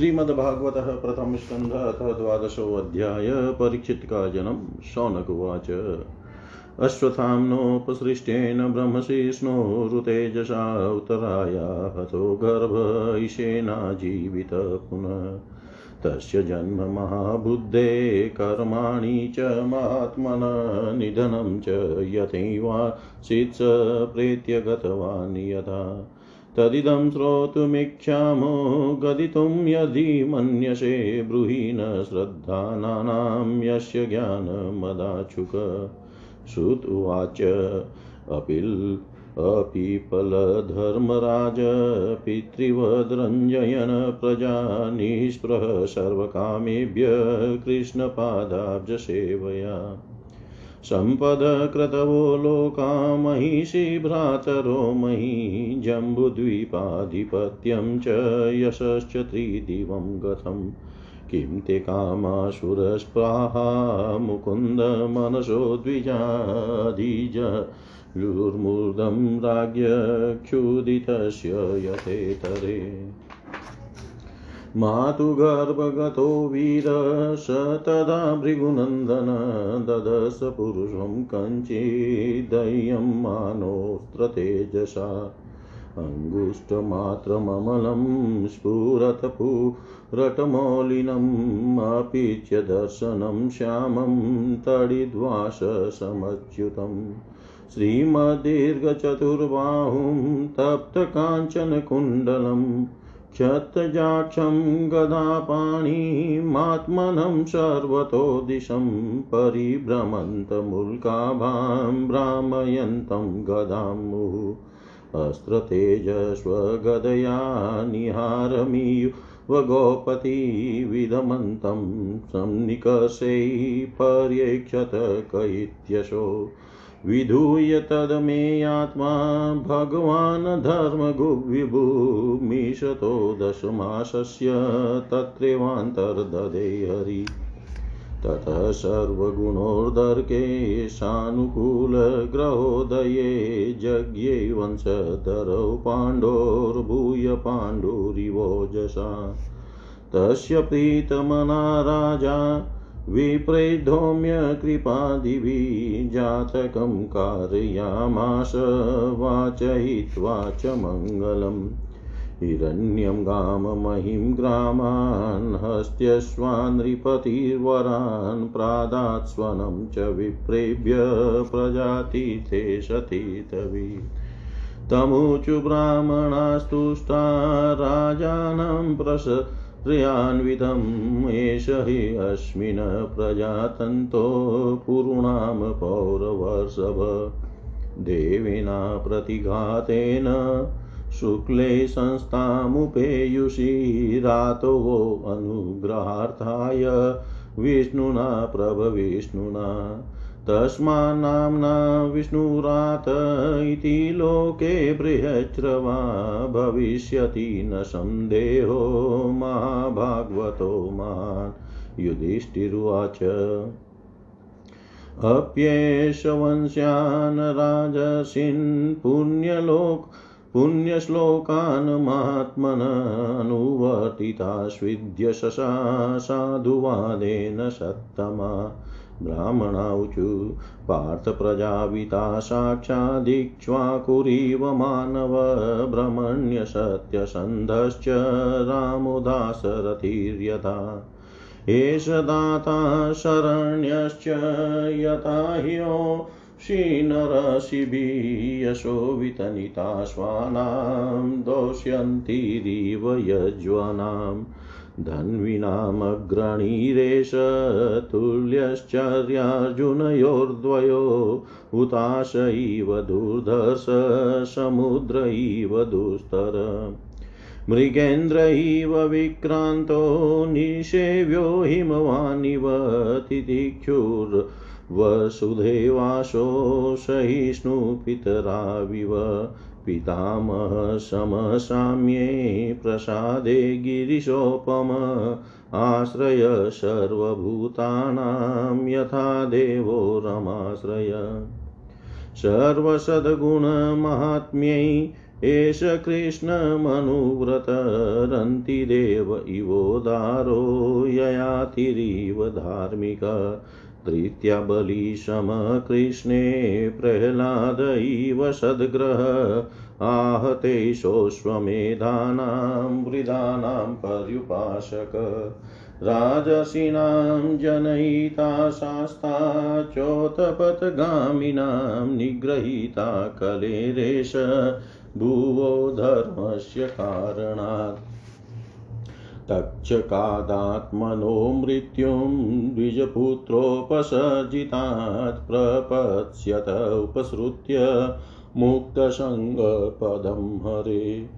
श्रीमद्भागवत प्रथम स्कंध अथ द्वादशोऽध्याय परीक्षित का जन्म शौनक उवाच। अश्वत्थाम्नोपसृष्टेन ब्रह्मशिष्णोरुतेजसा उत्तराया, हतो गर्भ ईशेनाजीवित पुनः। तस्य जन्म महाबुद्धे, कर्माणि च महात्मन निधनं च यथैवासीत् प्रेत्य गतवान् यथा तदिदं श्रोतुमिच्छामो गदितुं यदि मन्यसे ब्रूहि न श्रद्धानां यस्य ज्ञानमदाच्छुक। श्रुत उवाच, अपिल्, अपिपलधर्मराज, पितृवद्रञ्जयन् प्रजा, निःस्पृह सर्वकामेभ्य कृष्णपादाब्जसेवया। सम्पदक्रतवो लोका महिषी भ्रातरो मही जम्बुद्वीपाधिपत्यं च यशश्च त्रिदिवं गतम्। किं ते कामासुरस्पृहा मुकुन्द मनसो द्विजाधिजलुर्मूर्धं राज्ञक्षुदितस्य यथेतरे। मातुगर्भगतो वीर स तदा भृगुनन्दन ददश पुरुषं कञ्चिदय्यं मानोऽस्त्रतेजसा अङ्गुष्ठमात्रममलं स्फुरतपुरटमौलिनम् अपीच्य दर्शनं श्यामं तडिद्वाससमच्युतम्। श्रीमदीर्घचतुर्बाहुं तप्तकाञ्चनकुण्डलम् क्षत्रजाक्षं गदापाणिमात्मनं सर्वतो दिशं परिभ्रमन्तमुल्काभां भ्रामयन्तं गदां मुहुः अस्त्रतेजस्वगदया निहारमियुवगोपति विधमन्तं संनिकषै पर्येक्षत कयित्यशो विधूय तदमेयात्मा भगवान् धर्मगुविभूमिशतो दशमासस्य तत्रैवान्तर्ददे हरि ततः सर्वगुणोर्दर्के सानुकूलग्रहोदये जज्ञे वंशधरौ पाण्डोर्भूय पाण्डुरिवोजसा। तस्य प्रीतमना राजा विप्रेधौम्यकृपादिभिः जातकं कारयामास वाचयित्वा च मङ्गलम्। हिरण्यं गाममहिं ग्रामान् हस्त्यश्वान् प्रादात्स्वनं च विप्रेभ्य प्रजातीथे सतीतवि। तमुचु ब्राह्मणास्तुष्टा राजानं प्रस त्र्यान्वितम्, एष हि अस्मिन् प्रजातन्तो पुरूणां पौरवर्षभ। देविना प्रतिघातेन शुक्ले संस्थामुपेयुषि रातो अनुग्रहार्थाय विष्णुना प्रभविष्णुना। तस्मान्नाम्ना विष्णुरात इति लोके बृहच्रवा भविष्यति न सन्देहो महाभागवतो महान् युधिष्ठिरुवाच। अप्येष वंश्यान् राजसिन् पुण्यलोक पुण्यश्लोकान् महात्मन अनुवर्तितास्विद्य शशा साधुवादेन सत्तमा। ब्राह्मणाऊचु पार्थप्रजाविता साक्षादिक्ष्वाकुरीव मानव ब्रह्मण्यसत्यसन्धश्च रामोदासरथिर्यथा। एष दाता शरण्यश्च यथा ह्यो क्षीणरशिभिः यशो वितनिताश्वानां दोष्यन्तीरिव यज्वनाम् धन्वीनामग्रणीरेश तुल्यश्चर्यार्जुनयोर्द्वयो उताश इव दुर्धर्ष समुद्र इव दुस्तर। मृगेन्द्र इव विक्रान्तो निषेव्यो हिमवानिव तितिक्षुर्वसुधेवाशो सहिष्णुपितराविव पितामह समसाम्ये प्रसादे गिरिशोपम आश्रय सर्वभूतानां यथा देवो रमाश्रय। सर्वसद्गुणमाहात्म्यै एष कृष्णमनुव्रतरन्तिदेव इवोदारो ययातिरिव धार्मिक। धृत्या बलिशमकृष्णे प्रह्लाद इव सद्ग्रह आहतेषोऽश्वमेधानां वृदानां पर्युपासक राजसीनां जनयिता शास्ता चोतपथगामिनां निगृहीता कलेरेश भुवो धर्मस्य कारणात् तक्षकादात्मनो मृत्युं द्विजपुत्रोपसर्जितात् प्रपत्स्यत उपसृत्य मुक्तसङ्गपदं हरे।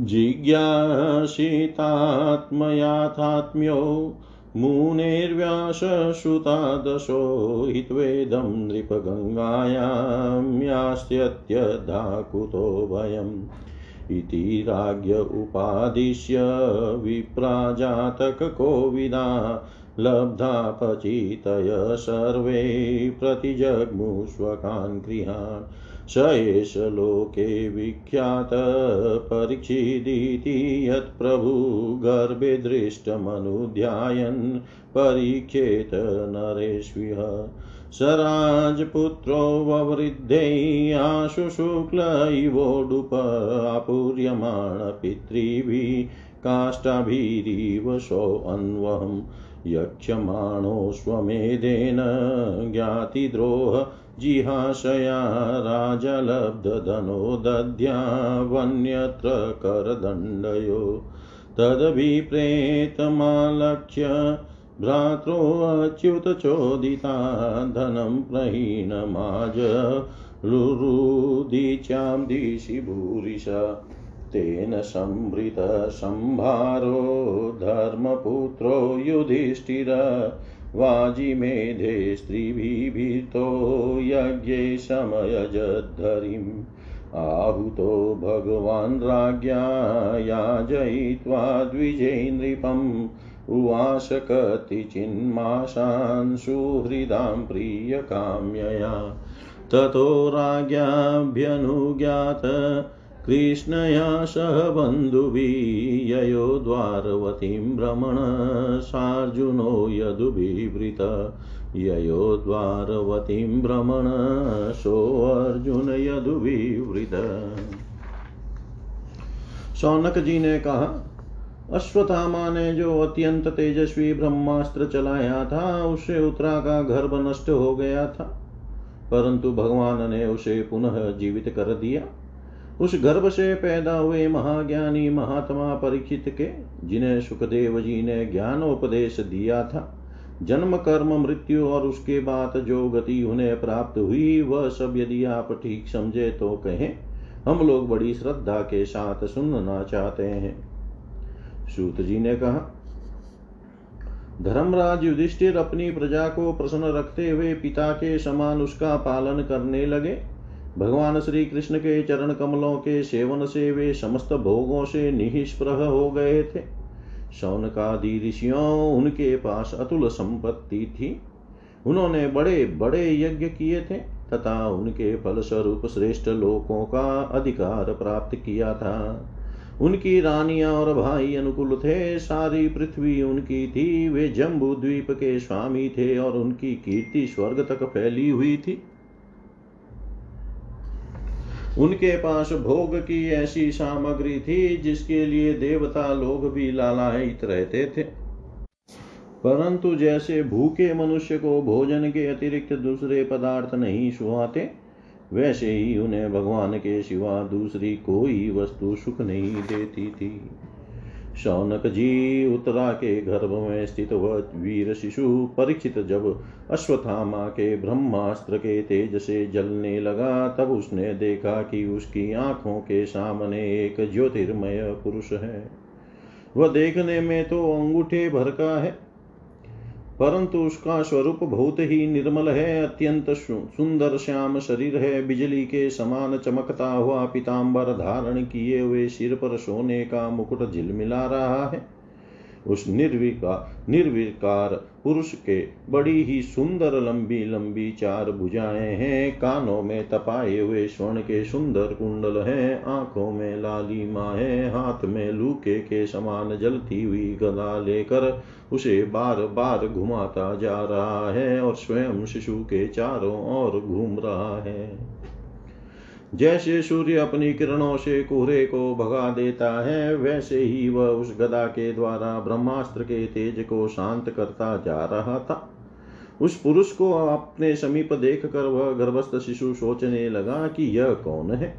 जिज्ञासितात्मयाथात्म्यो मुनेर्व्यासश्रुतादशो हित्वेदं नृपगङ्गायां यास्त्यत्यधाकुतो भयम् इति राज्ञ उपादिश्य विप्राजातककोविदा लब्धापचितय सर्वे प्रतिजग्मुष्वकान् गृहान्। स एष लोके विख्यात परीक्षिदिति यत्प्रभु गर्भे दृष्टमनुध्यायन्, परीक्षेत नरेष्विह। स राजपुत्रो ववृद्धे आशु शुक्ल इवोडुपापूर्यमाण पितृभिः काष्ठाभिरिव सोऽन्वहम् यक्ष्यमाणोऽश्वमेधेन ज्ञातिद्रोह जिहाशया राजलब्धधनो दध्यावन्यत्र करदण्डयो। तदभिप्रेतमालक्ष्य भ्रात्रोऽच्युतचोदिता धनं प्रहीणमाज रुरुदीच्यां दिशि भूरिशा तेन संभृतसंभारो धर्मपुत्रो युधिष्ठिर। वाजिमेधे स्त्रीभिभीतो यज्ञे समयजद्धरिम्। आहुतो भगवान् राज्ञा याजयित्वा द्विजैनृपम् उवास कतिचिन्मासान् सुहृदां प्रियकाम्यया। ततो राज्ञाभ्यनुज्ञात कृष्णया सह बन्धुभिः ययो द्वारवतीं भ्रमण सार्जुनो यदुभिवृत। ययो द्वारवतीं भ्रमण सोऽर्जुन यदुभिवृत। शौनक जी ने कहा अश्वत्थामा ने जो अत्यंत तेजस्वी ब्रह्मास्त्र चलाया था उससे उत्तरा का गर्भ नष्ट हो गया था। परंतु भगवान ने उसे पुनः जीवित कर दिया। उस गर्भ से पैदा हुए महाज्ञानी महात्मा परीक्षित के, जिन्हें सुखदेव जी ने ज्ञानोपदेश दिया था, जन्म, कर्म, मृत्यु और उसके बाद जो गति उन्हें प्राप्त हुई, वह सब यदि आप ठीक समझे तो कहें, हम लोग बड़ी श्रद्धा के साथ सुनना चाहते हैं। सूत जी ने कहा, धर्मराज युधिष्ठिर अपनी प्रजा को प्रसन्न रखते हुए पिता के समान उसका पालन करने लगे। भगवान श्री कृष्ण के चरण कमलों के सेवन से वे समस्त भोगों से निष्प्रह हो गए थे। शौनकादि ऋषियों उनके पास अतुल संपत्ति थी। उन्होंने बड़े बड़े यज्ञ किए थे तथा उनके फलस्वरूप श्रेष्ठ लोकों का अधिकार प्राप्त किया था। उनकी रानियाँ और भाई अनुकूल थे। सारी पृथ्वी उनकी थी। वे जम्बू द्वीप के स्वामी थे और उनकी कीर्ति स्वर्ग तक फैली हुई थी। उनके पास भोग की ऐसी सामग्री थी जिसके लिए देवता लोग भी लालायित रहते थे। परंतु जैसे भूखे मनुष्य को भोजन के अतिरिक्त दूसरे पदार्थ नहीं सुहाते वैसे ही उन्हें भगवान के सिवा दूसरी कोई वस्तु सुख नहीं देती थी। शौनक जी उत्तरा के गर्भ में स्थित वह वीर शिशु परीक्षित जब अश्वत्थामा के ब्रह्मास्त्र के तेज से जलने लगा, तब उसने देखा कि उसकी आँखों के सामने एक ज्योतिर्मय पुरुष है। वह देखने में तो अंगूठे भर का है परंतु उसका स्वरूप बहुत ही निर्मल है, अत्यंत सुंदर श्याम शरीर है, बिजली के समान चमकता हुआ पिताम्बर धारण किए हुए सिर पर सोने का मुकुट झिलमिला रहा है। उस निर्विकार निर्विकार पुरुष के बड़ी ही सुंदर लंबी लंबी चार भुजाएँ हैं। कानों में तपाए हुए स्वर्ण के सुंदर कुंडल हैं। आँखों में लालिमा है। हाथ में लूके के समान जलती हुई गदा लेकर उसे बार बार घुमाता जा रहा है और स्वयं शिशु के चारों ओर घूम रहा है। जैसे सूर्य अपनी किरणों से कोहरे को भगा देता है, वैसे ही वह उस गदा के द्वारा ब्रह्मास्त्र के तेज को शांत करता जा रहा था। उस पुरुष को अपने समीप देख कर वह गर्भस्थ शिशु सोचने लगा कि यह कौन है।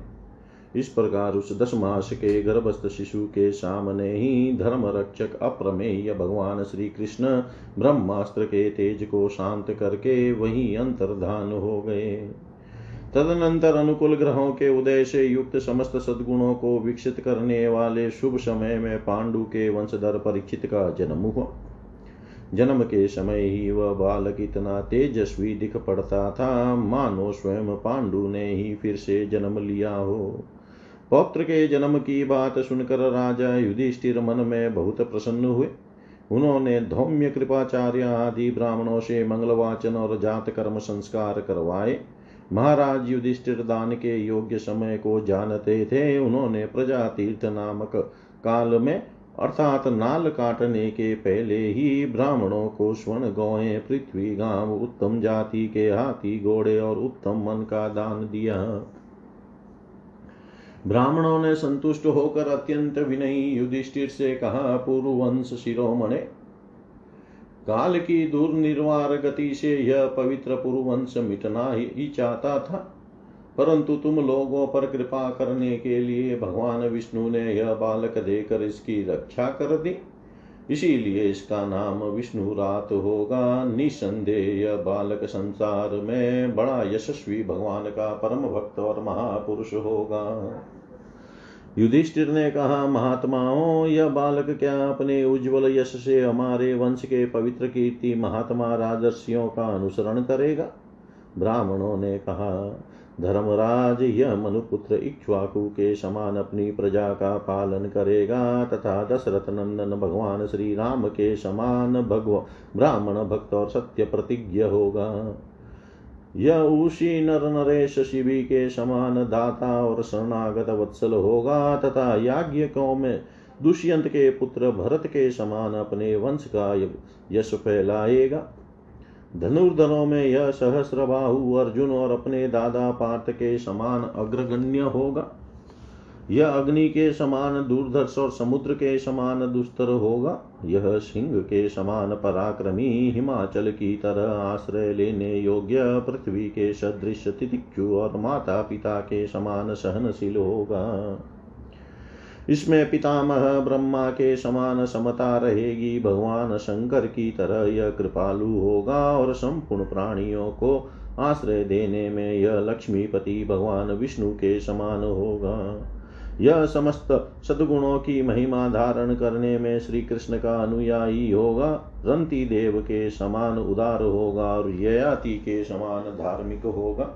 इस प्रकार उस दस मास के गर्भस्थ शिशु के सामने ही धर्म रक्षक अप्रमेय भगवान श्री कृष्ण ब्रह्मास्त्र के तेज को शांत करके वही अंतर्धान हो गए। तदनंतर अनुकूल ग्रहों के उदय से युक्त समस्त सद्गुणों को विकसित करने वाले शुभ समय में पांडु के वंशधर परीक्षित का जन्म हुआ जन्म के समय ही वह बालक इतना तेजस्वी दिख पड़ता था, मानो स्वयं पांडु ने ही फिर से जन्म लिया हो। पौत्र के जन्म की बात सुनकर राजा युधिष्ठिर मन में बहुत प्रसन्न हुए। उन्होंने धौम्य कृपाचार्य आदि ब्राह्मणों से मंगलवाचन और जात कर्म संस्कार करवाए। महाराज युधिष्ठिर दान के योग्य समय को जानते थे। उन्होंने प्रजा तीर्थ नामक काल में, अर्थात नाल काटने के पहले ही ब्राह्मणों को स्वर्ण गौए, पृथ्वी गाँव, उत्तम जाति के हाथी घोड़े और उत्तम मन का दान दिया। ब्राह्मणों ने संतुष्ट होकर अत्यंत विनयी युधिष्ठिर से कहा पूर्व वंश शिरोमणे काल की दुर्निर्वार गति से यह पवित्र पुरुवंश मिटना ही चाहता था। परंतु तुम लोगों पर कृपा करने के लिए भगवान विष्णु ने यह बालक देकर इसकी रक्षा कर दी। इसीलिए इसका नाम विष्णु रात होगा। निसंदेह यह बालक संसार में बड़ा यशस्वी भगवान का परम भक्त और महापुरुष होगा। युधिष्ठिर ने कहा, महात्माओं, यह बालक क्या अपने उज्जवल यश से हमारे वंश के पवित्र कीर्ति महात्मा राजर्षियों का अनुसरण करेगा? ब्राह्मणों ने कहा, धर्मराज, यह मनुपुत्र इक्ष्वाकु के समान अपनी प्रजा का पालन करेगा तथा दशरथ नंदन भगवान श्री राम के समान भगव, ब्राह्मण भक्त और सत्य प्रतिज्ञ होगा। यह उसी नर नरेश शिवि के समान दाता और शरणागत वत्सल होगा तथा याज्ञकों में दुष्यंत के पुत्र भरत के समान अपने वंश का यश फैलाएगा। धनुर्धनों में यह सहस्र बाहु अर्जुन और अपने दादा पार्थ के समान अग्रगण्य होगा। यह अग्नि के समान दूरदर्श और समुद्र के समान दुस्तर होगा। यह सिंह के समान पराक्रमी हिमाचल की तरह आश्रय लेने योग्य पृथ्वी के सदृश तितिक्षु और माता पिता के समान सहनशील होगा। इसमें पितामह ब्रह्मा के समान समता रहेगी। भगवान शंकर की तरह यह कृपालु होगा और संपूर्ण प्राणियों को आश्रय देने में यह लक्ष्मीपति भगवान विष्णु के समान होगा। यह समस्त सदगुणों की महिमा धारण करने में श्री कृष्ण का अनुयायी होगा। रंती देव के समान उदार होगा और ययाति के समान धार्मिक होगा।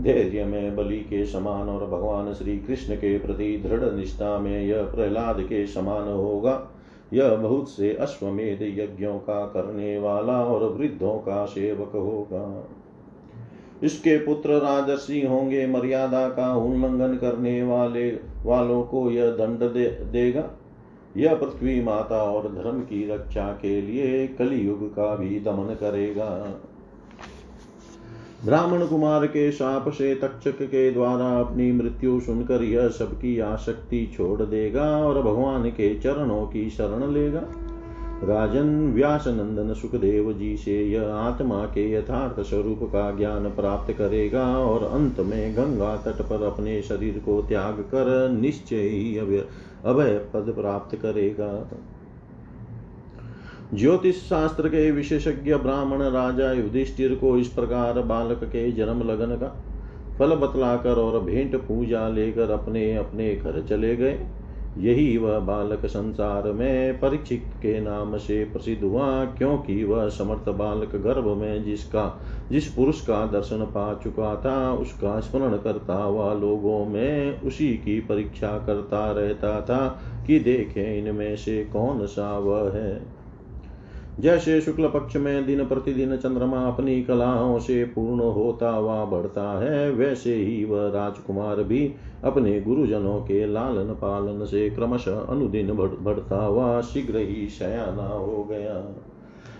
धैर्य में बलि के समान और भगवान श्री कृष्ण के प्रति दृढ़ निष्ठा में यह प्रहलाद के समान होगा। यह बहुत से अश्वमेध यज्ञों का करने वाला और वृद्धों का सेवक होगा। इसके पुत्र राजर्षि होंगे, मर्यादा का उल्लंघन करने वाले। वालों को यह दंड दे, देगा। यह पृथ्वी माता और धर्म की रक्षा के लिए कलयुग का भी दमन करेगा। ब्राह्मण कुमार के शाप से तक्षक के द्वारा अपनी मृत्यु सुनकर यह सबकी आसक्ति छोड़ देगा और भगवान के चरणों की शरण लेगा। राजन व्यास नंदन सुखदेव जी से यह आत्मा के यथार्थ स्वरूप का ज्ञान प्राप्त करेगा और अंत में गंगा तट पर अपने शरीर को त्याग कर निश्चय ही अभय पद प्राप्त करेगा। ज्योतिष शास्त्र के विशेषज्ञ ब्राह्मण राजा युधिष्ठिर को इस प्रकार बालक के जन्म लगन का फल बतलाकर और भेंट पूजा लेकर अपने अपने घर चले गए। यही वह बालक संसार में परीक्षित के नाम से प्रसिद्ध हुआ, क्योंकि वह समर्थ बालक गर्भ में जिसका, जिस पुरुष का दर्शन पा चुका था, उसका स्मरण करता हुआ लोगों में उसी की परीक्षा करता रहता था कि देखें इनमें से कौन सा वह है। जैसे शुक्ल पक्ष में दिन प्रतिदिन चंद्रमा अपनी कलाओं से पूर्ण होता हुआ बढ़ता है, वैसे ही वह राजकुमार भी अपने गुरुजनों के लालन पालन से क्रमशः अनुदिन बढ़ता हुआ शीघ्र ही शयाना हो गया।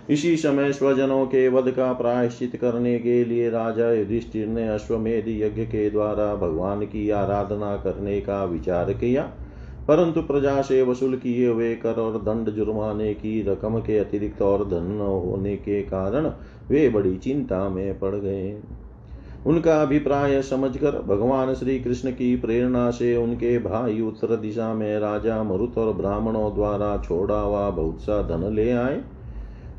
इसी समय स्वजनों के वध का प्रायश्चित करने के लिए राजा युधिष्ठिर ने अश्वमेध यज्ञ के द्वारा भगवान की आराधना करने का विचार किया। परंतु प्रजा से वसूल किए हुए कर और दंड जुर्माने की रकम के अतिरिक्त और धन न होने के कारण वे बड़ी चिंता में पड़ गए। उनका अभिप्राय समझकर भगवान श्री कृष्ण की प्रेरणा से उनके भाई उत्तर दिशा में राजा मरुत और ब्राह्मणों द्वारा छोड़ा हुआ बहुत सा धन ले आए।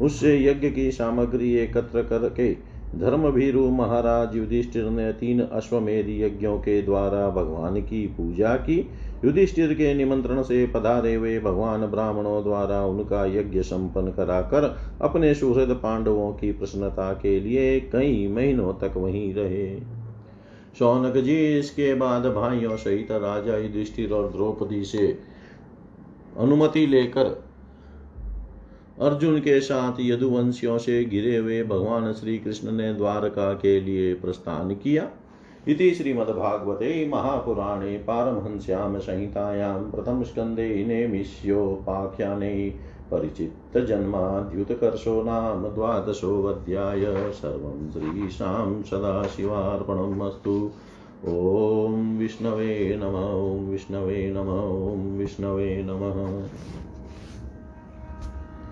उससे यज्ञ की सामग्री एकत्र करके धर्मभीरु महाराज युधिष्ठिर ने तीन अश्वमेध यज्ञों के द्वारा भगवान की पूजा की। युधिष्ठिर के निमंत्रण से पधारे हुए भगवान ब्राह्मणों द्वारा उनका यज्ञ संपन्न कराकर अपने सुहृद पांडवों की प्रसन्नता के लिए कई महीनों तक वहीं रहे। शौनक जी, इसके बाद भाइयों सहित राजा युधिष्ठिर और द्रौपदी से अनुमति लेकर अर्जुन के साथ यदुवंशियों से घिरे हुए भगवान श्री कृष्ण ने द्वारका के लिए प्रस्थान किया। इति श्रीमद्भागवते महापुराणे पारमहंस्यां संहितायां प्रथमस्कन्धे नेमिष्योपाख्याने परिचित्तजन्माद्युतकर्षो नाम द्वादशोऽध्याय। सर्वं श्रीशां सदाशिवार्पणम् अस्तु ॐ विष्णवे नम विष्णवे नम विष्णवे नमः।